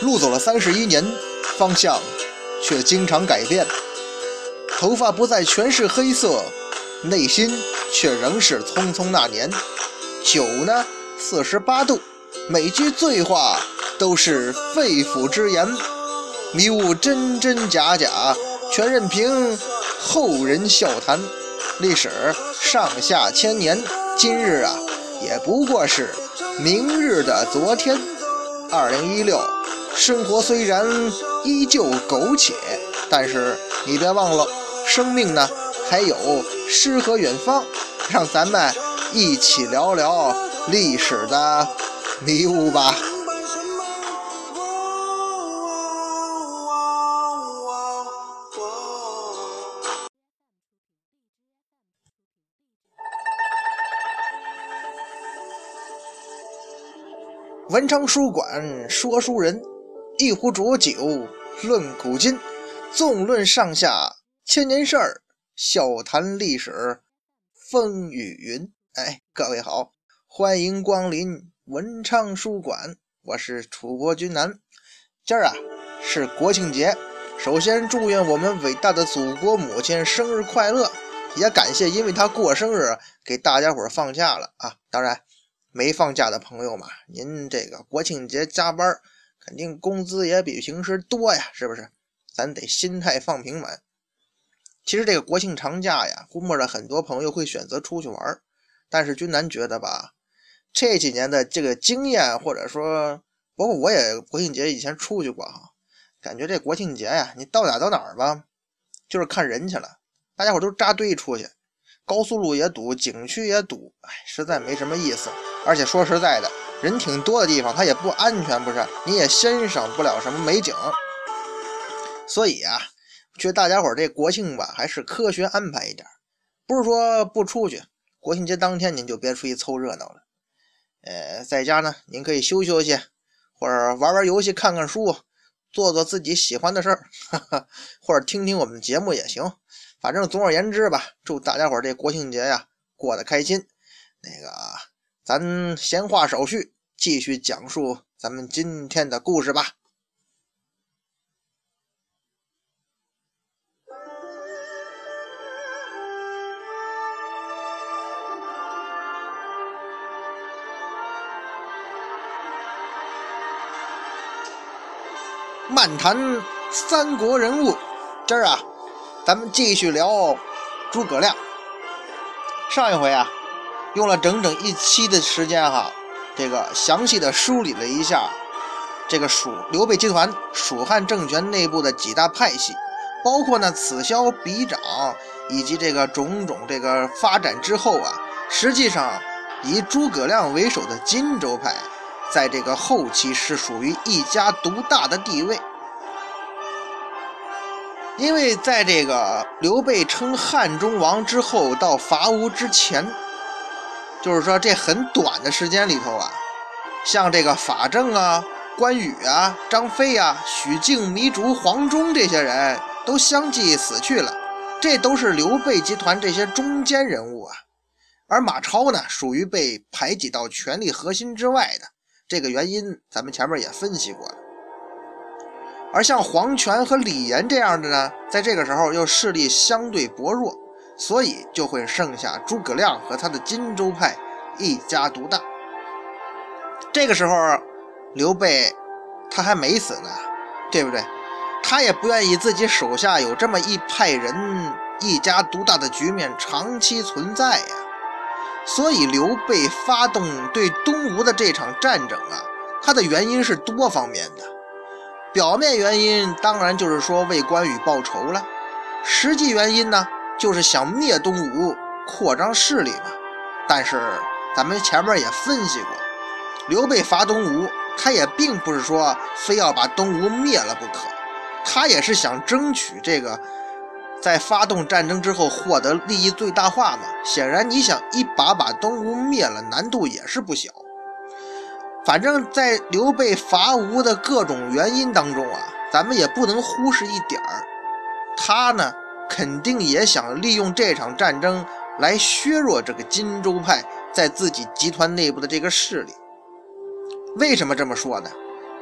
路走了三十一年，方向却经常改变。头发不再全是黑色，内心却仍是匆匆那年。酒呢，四十八度，每句醉话都是肺腑之言，迷雾真真假假，全任凭后人笑谈。历史上下千年，今日啊，也不过是明日的昨天。二零一六，生活虽然依旧苟且，但是你别忘了。生命呢，还有诗和远方，让咱们一起聊聊历史的迷雾吧。文昌书馆说书人，一壶浊酒论古今，纵论上下。千年事儿，笑谈历史风雨云。哎，各位好，欢迎光临文昌书馆，我是楚国君南。今儿啊是国庆节，首先祝愿我们伟大的祖国母亲生日快乐，也感谢因为她过生日给大家伙放假了啊。当然，没放假的朋友嘛，您这个国庆节加班儿，肯定工资也比平时多呀，是不是？咱得心态放平稳。其实这个国庆长假呀，估摸着很多朋友会选择出去玩儿，但是君南觉得吧，这几年的这个经验，或者说，包括我也国庆节以前出去过哈，感觉这国庆节呀，你到哪到哪儿吧，就是看人去了，大家伙都扎堆出去，高速路也堵，景区也堵，哎，实在没什么意思。而且说实在的，人挺多的地方，它也不安全，不是？你也欣赏不了什么美景，所以啊。觉得大家伙这国庆吧，还是科学安排一点，不是说不出去。国庆节当天您就别出去凑热闹了，呃，在家呢，您可以休休息，或者玩玩游戏、看看书，做做自己喜欢的事儿，或者听听我们的节目也行。反正总而言之吧，祝大家伙这国庆节呀过得开心。那个，咱闲话少叙，继续讲述咱们今天的故事吧。漫谈三国人物，今儿啊，咱们继续聊诸葛亮。上一回啊，用了整整一期的时间哈，这个详细的梳理了一下这个蜀刘备集团、蜀汉政权内部的几大派系，包括呢此消彼长，以及这个种种这个发展之后啊，实际上以诸葛亮为首的荆州派。在这个后期是属于一家独大的地位，因为在这个刘备称汉中王之后到伐吴之前，就是说这很短的时间里头啊，像这个法正啊、关羽啊、张飞啊、许靖、糜竺、黄忠这些人都相继死去了，这都是刘备集团这些中间人物啊，而马超呢，属于被排挤到权力核心之外的。这个原因咱们前面也分析过了，而像黄权和李严这样的呢，在这个时候又势力相对薄弱，所以就会剩下诸葛亮和他的荆州派一家独大。这个时候，刘备他还没死呢，对不对？他也不愿意自己手下有这么一派人一家独大的局面长期存在呀。所以刘备发动对东吴的这场战争啊，他的原因是多方面的。表面原因当然就是说为关羽报仇了，实际原因呢就是想灭东吴，扩张势力嘛。但是咱们前面也分析过，刘备伐东吴，他也并不是说非要把东吴灭了不可，他也是想争取这个。在发动战争之后获得利益最大化嘛？显然你想一把把东吴灭了，难度也是不小。反正，在刘备伐吴的各种原因当中啊，咱们也不能忽视一点儿，他呢肯定也想利用这场战争来削弱这个荆州派在自己集团内部的这个势力。为什么这么说呢？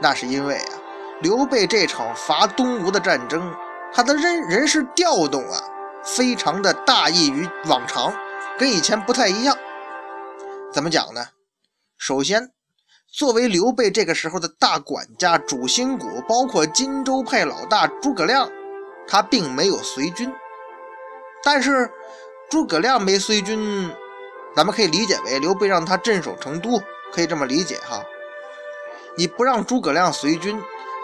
那是因为啊，刘备这场伐东吴的战争，他的人人事调动啊，非常的大异于往常，跟以前不太一样。怎么讲呢？首先，作为刘备这个时候的大管家、主心骨，包括荆州派老大诸葛亮，他并没有随军。但是诸葛亮没随军，咱们可以理解为刘备让他镇守成都，可以这么理解哈。你不让诸葛亮随军，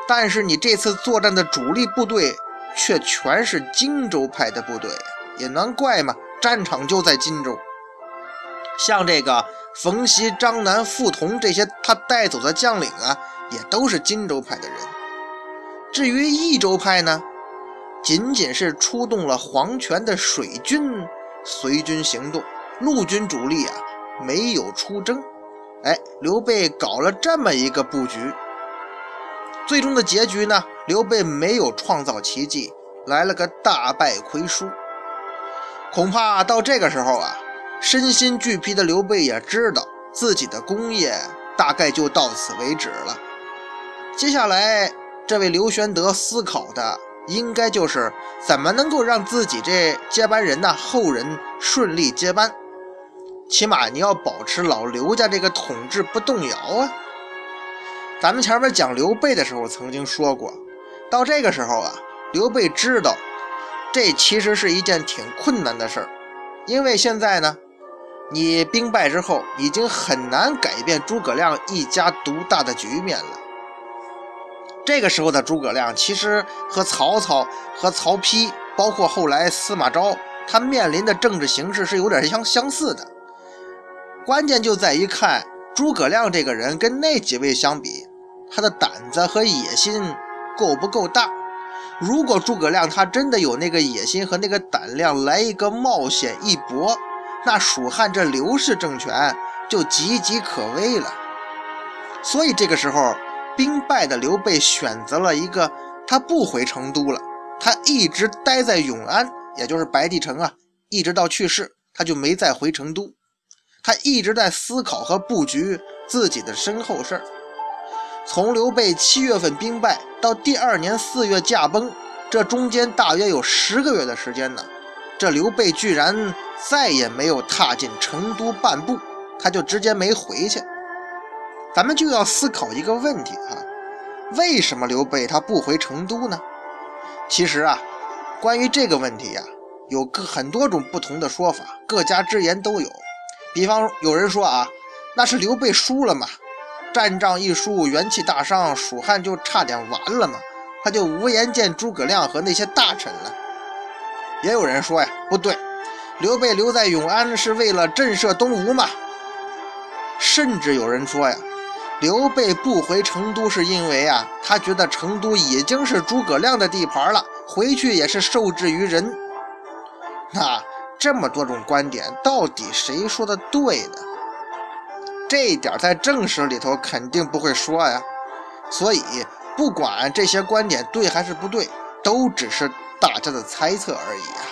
但是你这次作战的主力部队却全是荆州派的部队，也难怪嘛，战场就在荆州。像这个冯习、张南、傅彤这些他带走的将领啊，也都是荆州派的人。至于益州派呢，仅仅是出动了黄权的水军随军行动，陆军主力啊没有出征。哎，刘备搞了这么一个布局，最终的结局呢？刘备没有创造奇迹，来了个大败亏输。恐怕到这个时候啊，身心俱疲的刘备也知道自己的功业大概就到此为止了。接下来，这位刘玄德思考的应该就是怎么能够让自己这接班人呢后人顺利接班。起码你要保持老刘家这个统治不动摇啊！咱们前面讲刘备的时候曾经说过，到这个时候啊，刘备知道这其实是一件挺困难的事儿，因为现在呢，你兵败之后已经很难改变诸葛亮一家独大的局面了。这个时候的诸葛亮其实和曹操、和曹丕，包括后来司马昭，他面临的政治形势是有点相相似的。关键就在于看诸葛亮这个人跟那几位相比，他的胆子和野心够不够大？如果诸葛亮他真的有那个野心和那个胆量来一个冒险一搏，那蜀汉这刘氏政权就岌岌可危了。所以这个时候，兵败的刘备选择了一个他不回成都了，他一直待在永安，也就是白帝城啊，一直到去世，他就没再回成都。他一直在思考和布局自己的身后事儿。从刘备七月份兵败到第二年四月驾崩，这中间大约有十个月的时间呢。这刘备居然再也没有踏进成都半步，他就直接没回去。咱们就要思考一个问题啊：为什么刘备他不回成都呢？其实啊，关于这个问题呀，有个很多种不同的说法，各家之言都有。比方有人说啊，那是刘备输了嘛，战仗一输，元气大伤，蜀汉就差点完了嘛，他就无颜见诸葛亮和那些大臣了。也有人说呀，不对，刘备留在永安是为了震慑东吴嘛。甚至有人说呀，刘备不回成都是因为啊，他觉得成都已经是诸葛亮的地盘了，回去也是受制于人。那。这么多种观点，到底谁说的对呢？这一点在正史里头肯定不会说呀。所以，不管这些观点对还是不对，都只是大家的猜测而已啊。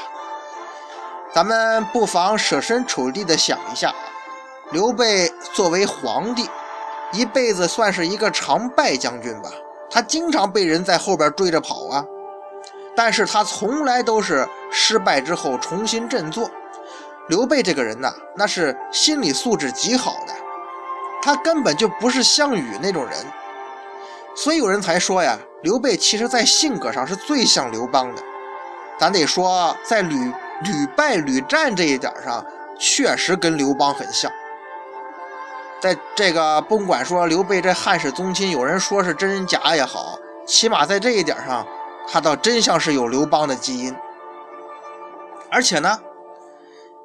咱们不妨设身处地的想一下，刘备作为皇帝，一辈子算是一个常败将军吧，他经常被人在后边追着跑啊。但是他从来都是失败之后重新振作。刘备这个人呢，那是心理素质极好的，他根本就不是项羽那种人，所以有人才说呀，刘备其实在性格上是最像刘邦的。咱得说，在屡屡败屡战这一点上，确实跟刘邦很像。在这个甭管说刘备这汉室宗亲，有人说是真假也好，起码在这一点上。他倒真像是有刘邦的基因，而且呢，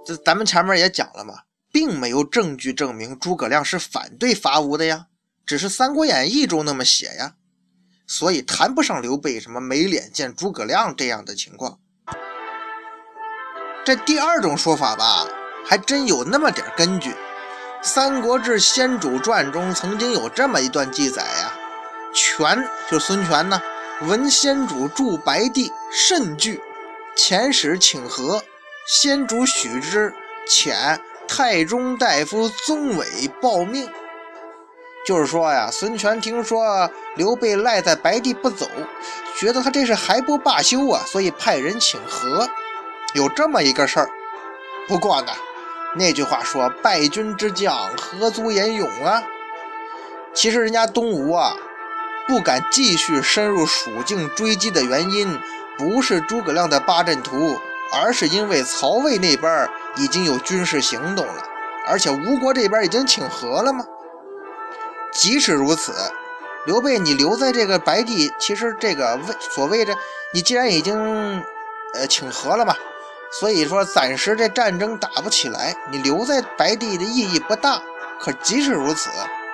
这咱们前面也讲了嘛，并没有证据证明诸葛亮是反对伐吴的呀，只是《三国演义》中那么写呀，所以谈不上刘备什么没脸见诸葛亮这样的情况。这第二种说法吧，还真有那么点根据，《三国志·先主传》中曾经有这么一段记载呀，权就孙权呢。闻先主祝白帝甚惧，遣使请和。先主许之，遣太中大夫宗纬报命。就是说呀，孙权听说刘备赖在白帝不走，觉得他这是还不罢休啊，所以派人请和，有这么一个事儿。不过呢，那句话说“败军之将，何足言勇”啊。其实人家东吴啊，不敢继续深入蜀境追击的原因，不是诸葛亮的八阵图，而是因为曹魏那边已经有军事行动了，而且吴国这边已经请和了吗？即使如此，刘备你留在这个白帝，其实这个谓所谓的你既然已经呃请和了嘛，所以说暂时这战争打不起来，你留在白帝的意义不大。可即使如此，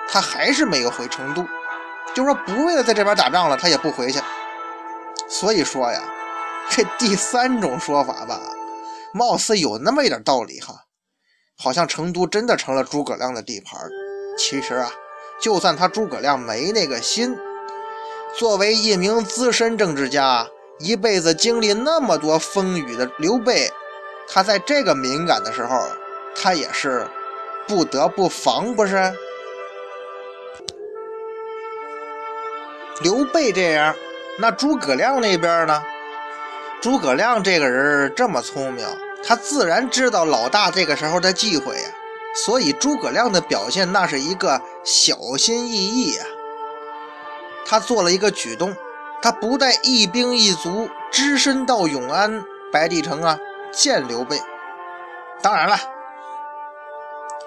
他还是没有回成都，就说不为了在这边打仗了，他也不回去。所以说呀，这第三种说法吧，貌似有那么一点道理哈，好像成都真的成了诸葛亮的地盘。其实啊。就算他诸葛亮没那个心，作为一名资深政治家，一辈子经历那么多风雨的刘备，他在这个敏感的时候，他也是不得不防，不是？刘备这样，那诸葛亮那边呢？诸葛亮这个人这么聪明，他自然知道老大这个时候的忌讳呀。所以诸葛亮的表现，那是一个小心翼翼啊。他做了一个举动，他不带一兵一卒，只身到永安白帝城啊见刘备。当然了，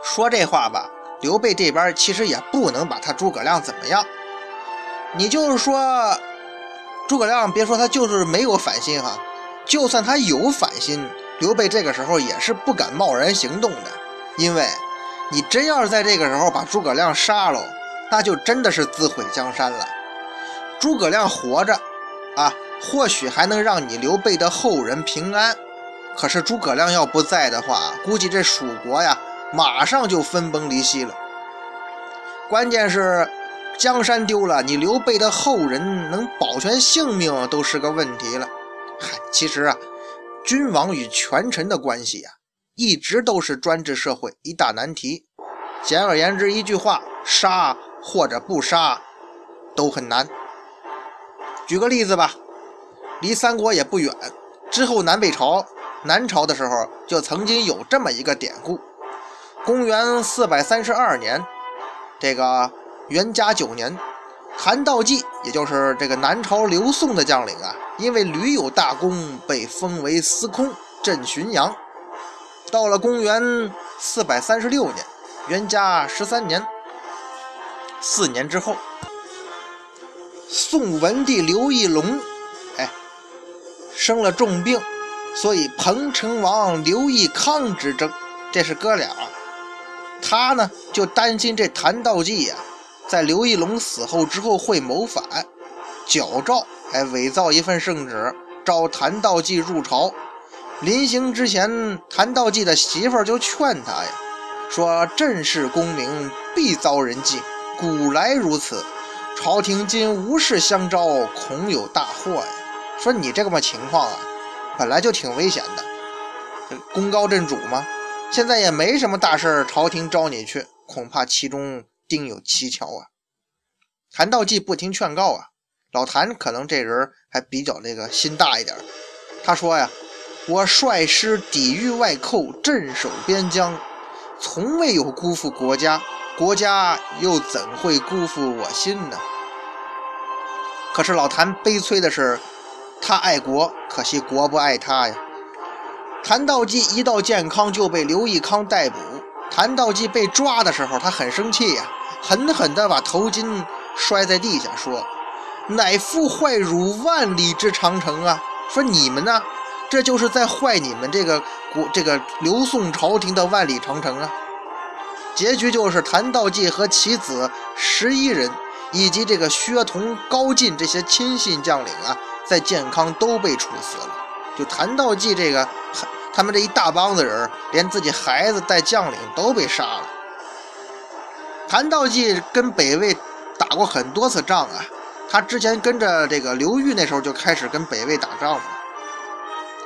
说这话吧，刘备这边其实也不能把他诸葛亮怎么样。你就是说，诸葛亮别说他就是没有反心哈，就算他有反心，刘备这个时候也是不敢贸然行动的。因为，你真要是在这个时候把诸葛亮杀了，那就真的是自毁江山了。诸葛亮活着，啊，或许还能让你刘备的后人平安。可是诸葛亮要不在的话，估计这蜀国呀，马上就分崩离析了。关键是江山丢了，你刘备的后人能保全性命都是个问题了。嗨，其实啊，君王与权臣的关系呀。一直都是专制社会一大难题。简而言之，一句话：杀或者不杀都很难。举个例子吧，离三国也不远，之后南北朝，南朝的时候就曾经有这么一个典故：公元四百三十二年，这个元嘉九年，韩道济，也就是这个南朝刘宋的将领啊，因为屡有大功，被封为司空，镇浔阳。到了公元四百三十六年，元嘉十三年，四年之后，宋文帝刘义隆，哎，生了重病，所以彭城王刘义康执政，这是哥俩。他呢就担心这谭道济呀，在刘义隆死后之后会谋反，矫诏，哎，伪造一份圣旨，召谭道济入朝。临行之前，谭道济的媳妇儿就劝他呀，说：“朕是功名，必遭人忌，古来如此。朝廷今无事相招，恐有大祸呀。说你这个么情况啊，本来就挺危险的，功高震主嘛。现在也没什么大事朝廷招你去，恐怕其中定有蹊跷啊。”谭道济不听劝告啊，老谭可能这人还比较那个心大一点，他说呀。我率师抵御外寇，镇守边疆，从未有辜负国家，国家又怎会辜负我心呢？可是老谭悲催的是，他爱国，可惜国不爱他呀。谭道济一到健康就被刘义康逮捕，谭道济被抓的时候，他很生气呀，狠狠地把头巾摔在地下，说：“乃父坏汝万里之长城啊！说你们呢？”这就是在坏你们这个国这个刘宋朝廷的万里长城啊！结局就是谭道济和其子十一人，以及这个薛同、高进这些亲信将领啊，在建康都被处死了。就谭道济这个，他们这一大帮子人，连自己孩子带将领都被杀了。谭道济跟北魏打过很多次仗啊，他之前跟着这个刘裕那时候就开始跟北魏打仗了。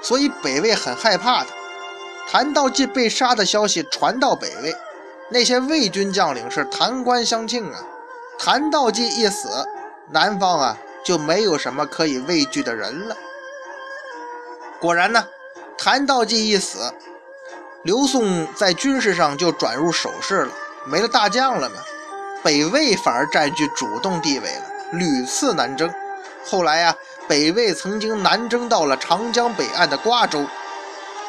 所以北魏很害怕他。谭道济被杀的消息传到北魏，那些魏军将领是弹冠相庆啊，谭道济一死，南方啊就没有什么可以畏惧的人了。果然呢，谭道济一死，刘宋在军事上就转入守势了，没了大将了嘛，北魏反而占据主动地位了，屡次南征。后来呀，北魏曾经南征到了长江北岸的瓜州，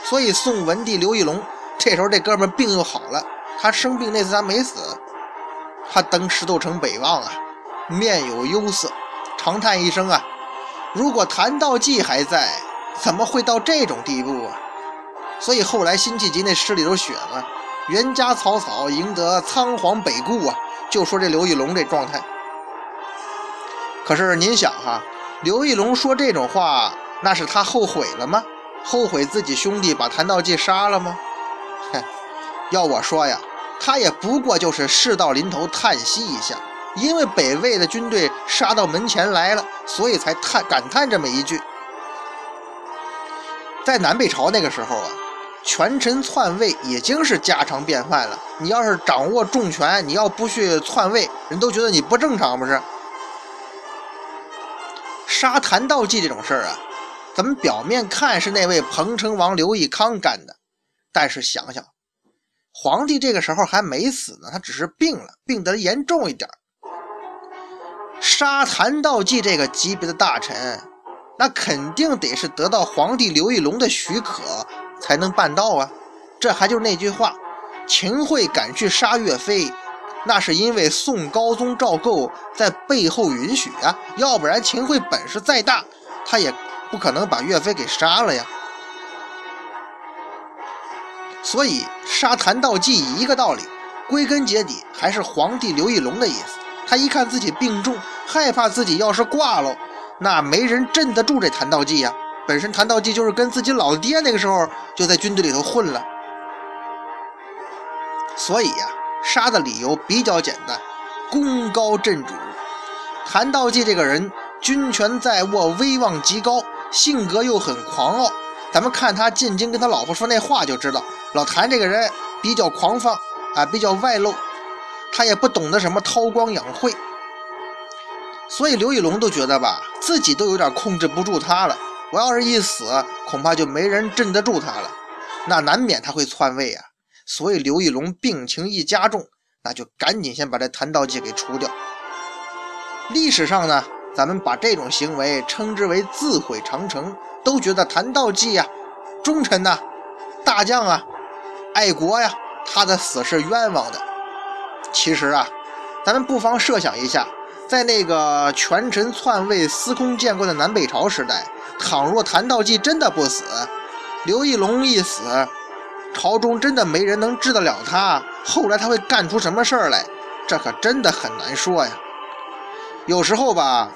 所以宋文帝刘义隆这时候这哥们病又好了，他生病那次他没死。他登石头城北望啊，面有忧色，长叹一声啊：“如果谭道济还在，怎么会到这种地步啊？”所以后来辛弃疾那诗里头写了：“袁家草草，赢得仓皇北顾啊。”就说这刘义隆这状态。可是您想哈，刘义隆说这种话，那是他后悔了吗？后悔自己兄弟把谭道济杀了吗？哼，要我说呀。他也不过就是事到临头叹息一下，因为北魏的军队杀到门前来了，所以才叹感叹这么一句。在南北朝那个时候啊，权臣篡位已经是家常便饭了。你要是掌握重权，你要不去篡位，人都觉得你不正常，不是？杀谭道济这种事儿啊，咱们表面看是那位彭城王刘义康干的，但是想想。皇帝这个时候还没死呢，他只是病了，病得严重一点。杀谭道济这个级别的大臣，那肯定得是得到皇帝刘义隆的许可才能办到啊。这还就是那句话，秦桧敢去杀岳飞，那是因为宋高宗赵构在背后允许啊，要不然秦桧本事再大，他也不可能把岳飞给杀了呀。所以杀谭道济一个道理，归根结底还是皇帝刘义隆的意思。他一看自己病重，害怕自己要是挂了，那没人镇得住这谭道济呀。本身谭道济就是跟自己老爹那个时候就在军队里头混了，所以呀，杀的理由比较简单，功高震主。谭道济这个人军权在握，威望极高，性格又很狂傲。咱们看他进京跟他老婆说那话就知道，老谭这个人比较狂放啊，比较外露，他也不懂得什么韬光养晦，所以刘义隆都觉得吧，自己都有点控制不住他了。我要是一死，恐怕就没人镇得住他了，那难免他会篡位啊。所以刘义隆病情一加重，那就赶紧先把这谭道济给除掉。历史上呢，咱们把这种行为称之为自毁长城。都觉得谭道济呀，忠臣呐，大将啊，爱国呀，他的死是冤枉的。其实啊，咱们不妨设想一下，在那个权臣篡位、司空见惯的南北朝时代，倘若谭道济真的不死，刘义隆一死，朝中真的没人能治得了他，后来他会干出什么事儿来？这可真的很难说呀。有时候吧。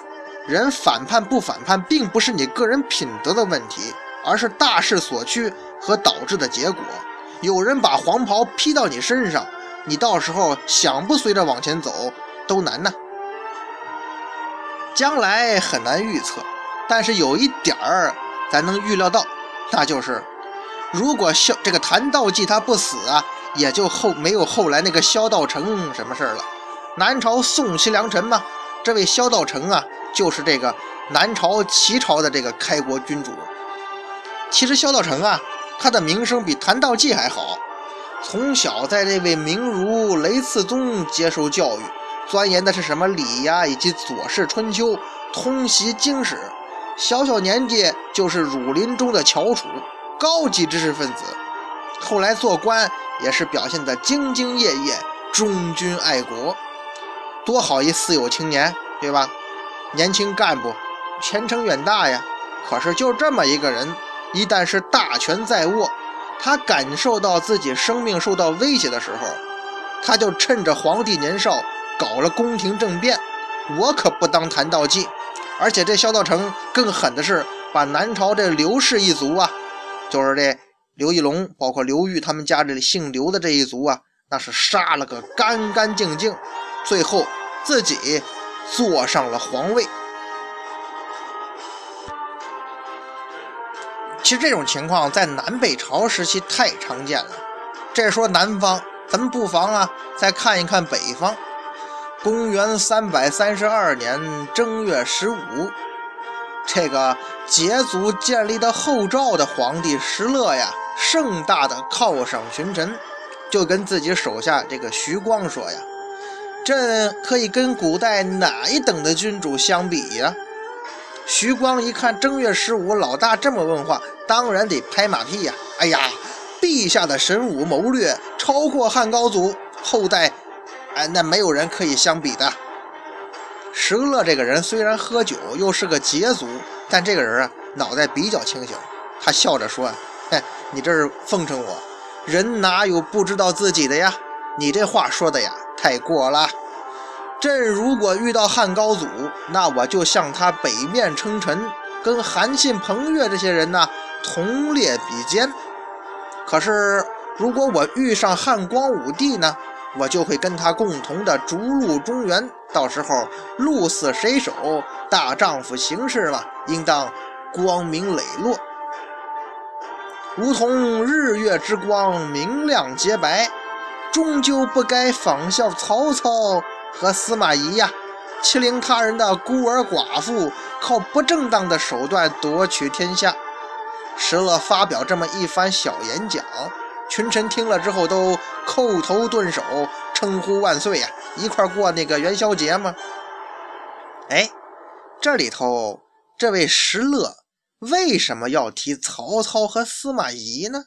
人反叛不反叛，并不是你个人品德的问题，而是大势所趋和导致的结果。有人把黄袍披到你身上，你到时候想不随着往前走都难呐。将来很难预测，但是有一点儿咱能预料到，那就是如果萧这个谭道济他不死啊，也就后没有后来那个萧道成什么事儿了。南朝宋齐梁陈嘛，这位萧道成啊。就是这个南朝齐朝的这个开国君主。其实萧道成啊，他的名声比谭道济还好。从小在这位名儒雷次宗接受教育，钻研的是什么礼呀，以及《左氏春秋》，通习经史。小小年纪就是儒林中的翘楚，高级知识分子。后来做官也是表现得兢兢业业、忠君爱国，多好一四有青年，对吧？年轻干部前程远大呀，可是就这么一个人，一旦是大权在握，他感受到自己生命受到威胁的时候，他就趁着皇帝年少搞了宫廷政变。我可不当谭道济，而且这萧道成更狠的是，把南朝这刘氏一族啊，就是这刘义隆，包括刘裕他们家这姓刘的这一族啊，那是杀了个干干净净，最后自己。坐上了皇位。其实这种情况在南北朝时期太常见了。这说南方，咱们不妨啊再看一看北方。公元三百三十二年正月十五，这个羯族建立的后赵的皇帝石勒呀，盛大的犒赏群臣，就跟自己手下这个徐光说呀：“朕可以跟古代哪一等的君主相比呀？”徐光一看正月十五老大这么问话，当然得拍马屁呀！哎呀，陛下的神武谋略超过汉高祖后代。哎，那没有人可以相比的。石勒这个人虽然喝酒，又是个羯族，但这个人啊，脑袋比较清醒。他笑着说：“嘿，你这是奉承我？人哪有不知道自己的呀？你这话说的呀，太过了。朕如果遇到汉高祖，那我就向他北面称臣，跟韩信、彭越这些人呢同列比肩。可是如果我遇上汉光武帝呢？”我就会跟他共同的逐鹿中原，到时候鹿死谁手，大丈夫行事嘛，应当光明磊落，如同日月之光，明亮洁白。终究不该仿效曹操和司马懿呀，欺凌他人的孤儿寡妇，靠不正当的手段夺取天下。石勒发表这么一番小演讲。群臣听了之后都叩头顿首，称呼万岁呀！一块过那个元宵节吗？哎，这里头这位石勒为什么要提曹操和司马懿呢？